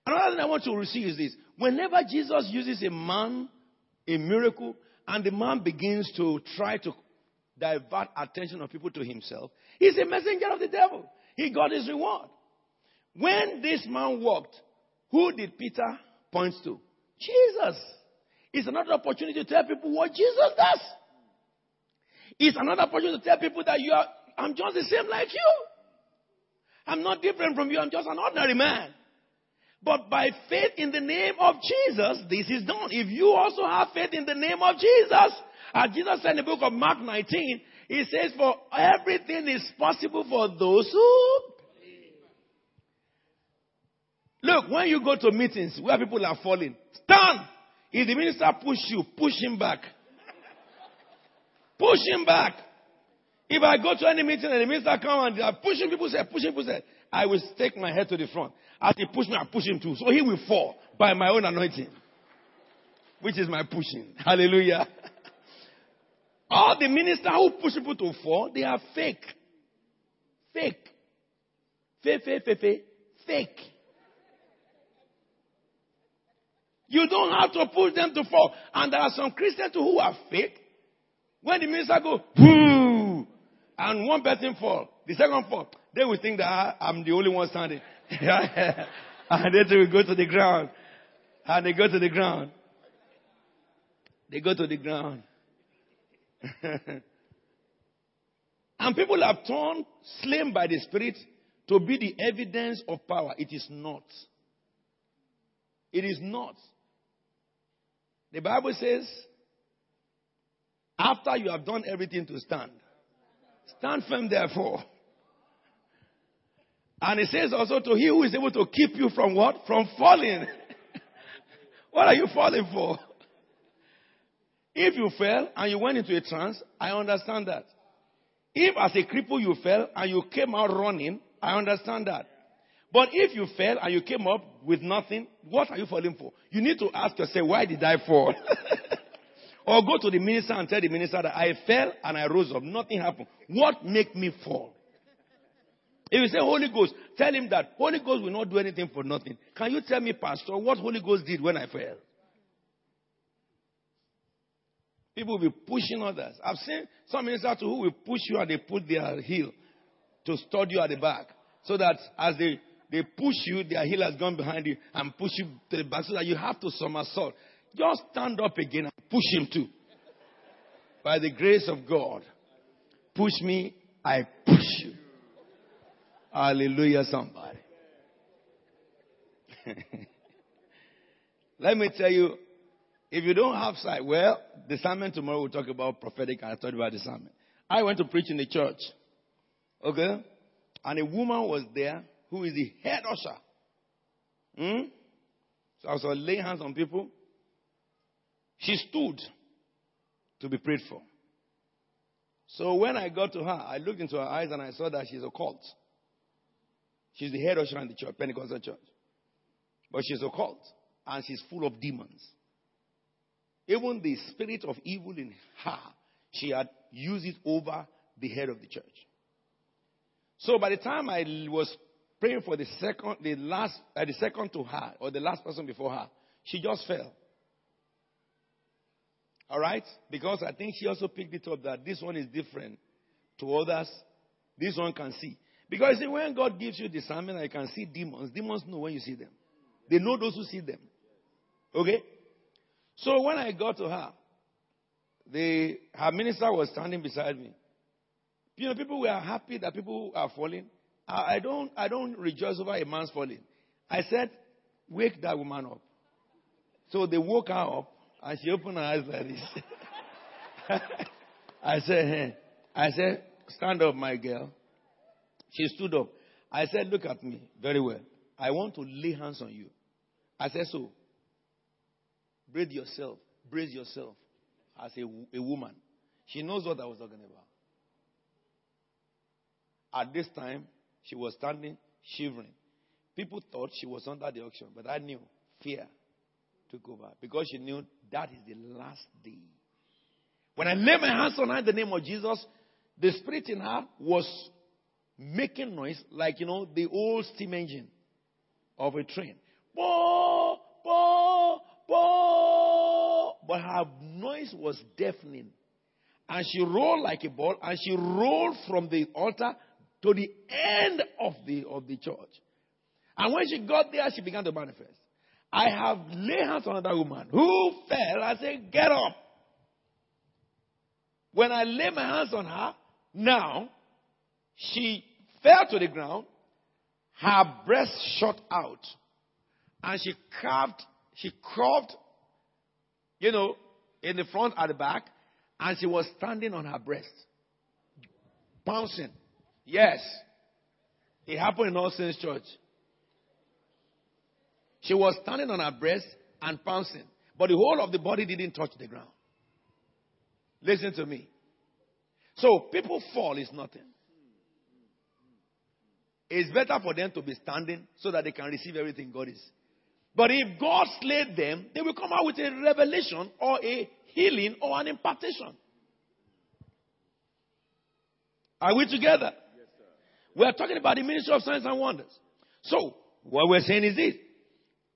Another thing I want to receive is this. Whenever Jesus uses a man, a miracle, and the man begins to try to divert attention of people to himself, he's a messenger of the devil. He got his reward. When this man walked, who did Peter point to? Jesus. It's another opportunity to tell people what Jesus does. It's another opportunity to tell people that you are, I'm just the same like you. I'm not different from you. I'm just an ordinary man. But by faith in the name of Jesus, this is done. If you also have faith in the name of Jesus, as Jesus said in the book of Mark 19, he says, for everything is possible for those who Look, when you go to meetings where people are falling, stand. If the minister push you, push him back. Push him back. If I go to any meeting and the minister come and they are pushing people, say, pushing people, say, I will take my head to the front. As he pushed me, I push him too. So he will fall by my own anointing, which is my pushing. Hallelujah. All the ministers who push people to fall, they are fake. Fake. Fake, fake, fake, fake. Fake. You don't have to push them to fall. And there are some Christians who are fake. When the minister go, Boo! And one person fall, the second fall, they will think that ah, I'm the only one standing. and then they will go to the ground. And they go to the ground. They go to the ground. and people have turned slain by the Spirit to be the evidence of power. It is not. It is not. The Bible says, after you have done everything to stand, stand firm therefore. And it says also to he who is able to keep you from what? From falling. what are you falling for? If you fell and you went into a trance, I understand that. If as a cripple you fell and you came out running, I understand that. But if you fell and you came up with nothing, what are you falling for? You need to ask yourself, why did I fall? or go to the minister and tell the minister that I fell and I rose up. Nothing happened. What make me fall? If you say Holy Ghost, tell him that Holy Ghost will not do anything for nothing. Can you tell me, Pastor, what Holy Ghost did when I fell? People will be pushing others. I've seen some ministers to who will push you and they put their heel to stud you at the back. So that as they, they push you, their heel has gone behind you and push you to the back so that you have to somersault. Just stand up again and push him too. By the grace of God. Push me, I push you. Hallelujah, somebody. Let me tell you, if you don't have sight, well, the sermon tomorrow we'll talk about prophetic, and I you about the sermon. I went to preach in the church. Okay? And a woman was there who is the head usher. Hmm? So I was laying hands on people. She stood to be prayed for. So when I got to her, I looked into her eyes and I saw that she's a cult. She's the head usher in the church, Pentecostal church. But she's a cult. And she's full of demons. Even the spirit of evil in her, she had used it over the head of the church. So by the time I was praying for the second, the last, uh, the second to her, or the last person before her, she just fell. All right? Because I think she also picked it up that this one is different to others. This one can see. Because see, when God gives you discernment, I can see demons. Demons know when you see them. They know those who see them. Okay? So when I got to her, the her minister was standing beside me. You know, people were happy that people are falling. I, I don't I don't rejoice over a man's falling. I said, wake that woman up. So they woke her up and she opened her eyes like this. I said, hey. I said, stand up, my girl. She stood up. I said, Look at me very well. I want to lay hands on you. I said, So, brace yourself. Brace yourself as a, a woman. She knows what I was talking about. At this time, she was standing, shivering. People thought she was under the auction, but I knew fear took over because she knew that is the last day. When I laid my hands on her in the name of Jesus, the spirit in her was making noise like, you know, the old steam engine of a train. But her noise was deafening. And she rolled like a ball, and she rolled from the altar to the end of the, of the church. And when she got there, she began to manifest. I have laid hands on another woman who fell. I said, Get up. When I lay my hands on her, now she fell to the ground, her breast shot out, and she carved, she curved, you know, in the front at the back, and she was standing on her breast, bouncing. Yes, it happened in All Saints Church. She was standing on her breast and bouncing, but the whole of the body didn't touch the ground. Listen to me. So people fall is nothing. It's better for them to be standing so that they can receive everything God is. But if God slayed them, they will come out with a revelation or a healing or an impartation. Are we together? Yes, we are talking about the ministry of signs and wonders. So, what we're saying is this.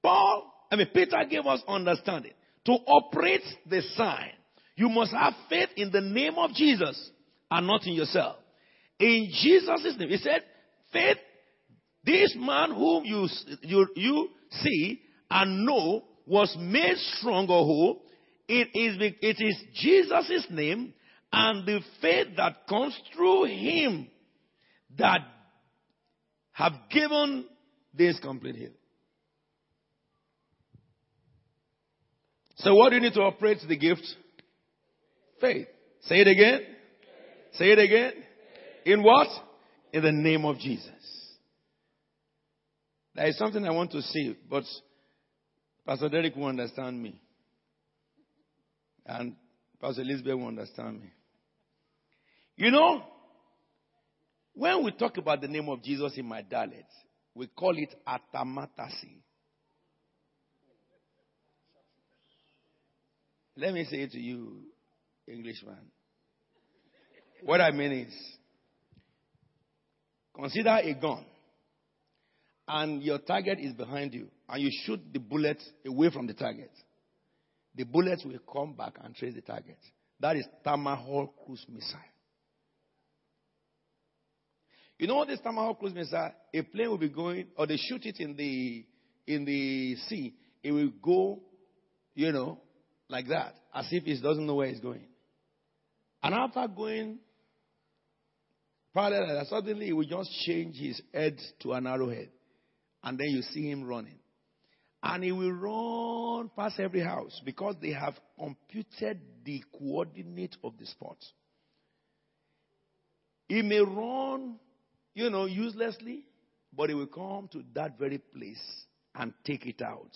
Paul, I mean, Peter gave us understanding. To operate the sign, you must have faith in the name of Jesus and not in yourself. In Jesus' name. He said, faith This man whom you, you, you see and know was made strong or whole. It is, it is Jesus' name and the faith that comes through him that have given this complete healing. So what do you need to operate the gift? Faith. Say it again. Say it again. In what? In the name of Jesus. There is something I want to say, but Pastor Derek will understand me. And Pastor Elizabeth will understand me. You know, when we talk about the name of Jesus in my dialect, we call it atamatasi. Let me say to you, Englishman. What I mean is, consider a gun, and your target is behind you, and you shoot the bullet away from the target. The bullets will come back and trace the target. That is Tomahawk cruise missile. You know this Tomahawk cruise missile? A plane will be going, or they shoot it in the in the sea. It will go, you know, like that, as if he doesn't know where he's going. And after going parallel, suddenly he will just change his head to an arrowhead. And then you see him running. And he will run past every house because they have computed the coordinate of the spot. He may run, you know, uselessly, but he will come to that very place and take it out.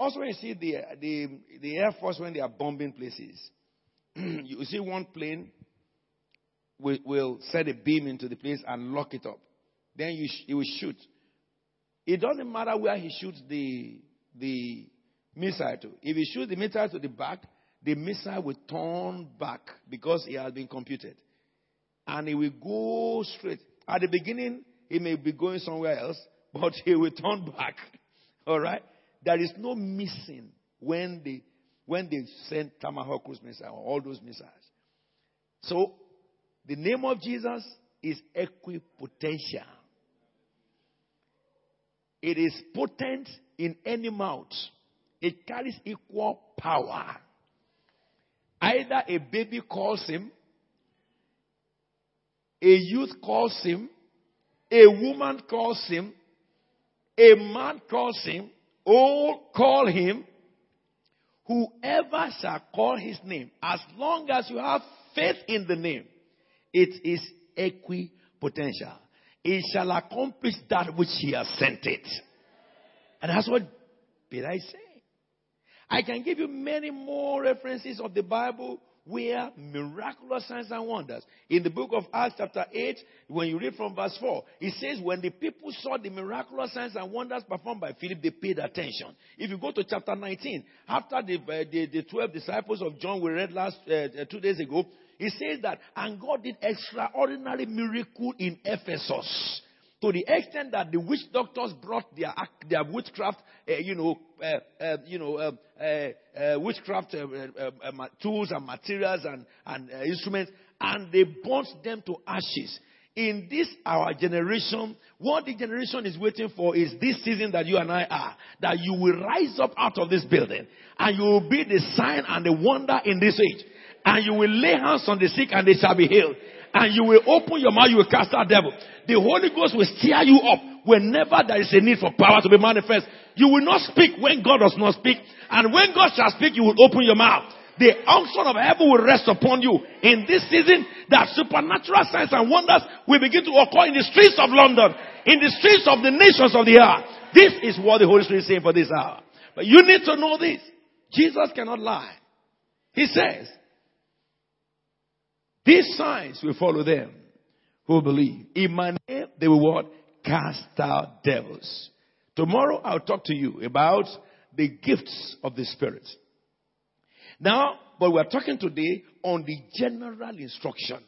Also, when you see the, the, the Air Force when they are bombing places, you see one plane will, will set a beam into the place and lock it up. Then you sh- will shoot. It doesn't matter where he shoots the, the missile to. If he shoots the missile to the back, the missile will turn back because it has been computed. And it will go straight. At the beginning, he may be going somewhere else, but he will turn back. All right? There is no missing when they when they send Tomahawk cruise missile or all those missiles. So the name of Jesus is equipotential. It is potent in any mouth. It carries equal power. Either a baby calls him, a youth calls him, a woman calls him, a man calls him, all call him, whoever shall call his name, as long as you have faith in the name, it is equipotential. It shall accomplish that which he has sent it. And that's what did I say? I can give you many more references of the Bible where miraculous signs and wonders. In the book of Acts, chapter 8, when you read from verse 4, it says, When the people saw the miraculous signs and wonders performed by Philip, they paid attention. If you go to chapter 19, after the, uh, the, the 12 disciples of John we read last uh, uh, two days ago, it says that, and God did extraordinary miracle in Ephesus to the extent that the witch doctors brought their their witchcraft, uh, you know, uh, uh, you know, witchcraft tools and materials and and instruments, and they burnt them to ashes. In this our generation, what the generation is waiting for is this season that you and I are, that you will rise up out of this building, and you will be the sign and the wonder in this age, and you will lay hands on the sick and they shall be healed and you will open your mouth, you will cast out devil. The Holy Ghost will stir you up whenever there is a need for power to be manifest. You will not speak when God does not speak. And when God shall speak, you will open your mouth. The unction of heaven will rest upon you in this season that supernatural signs and wonders will begin to occur in the streets of London, in the streets of the nations of the earth. This is what the Holy Spirit is saying for this hour. But you need to know this. Jesus cannot lie. He says, these signs will follow them who believe. In my name, they will what? Cast out devils. Tomorrow, I'll talk to you about the gifts of the Spirit. Now, but we're talking today on the general instruction.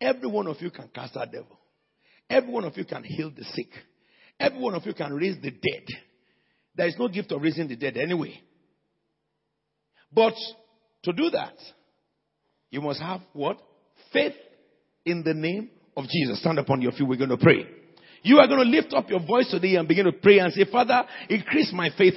Every one of you can cast out devil. Every one of you can heal the sick. Every one of you can raise the dead. There is no gift of raising the dead anyway. But to do that, you must have what? Faith in the name of Jesus. Stand upon your feet. We're going to pray. You are going to lift up your voice today and begin to pray and say, Father, increase my faith in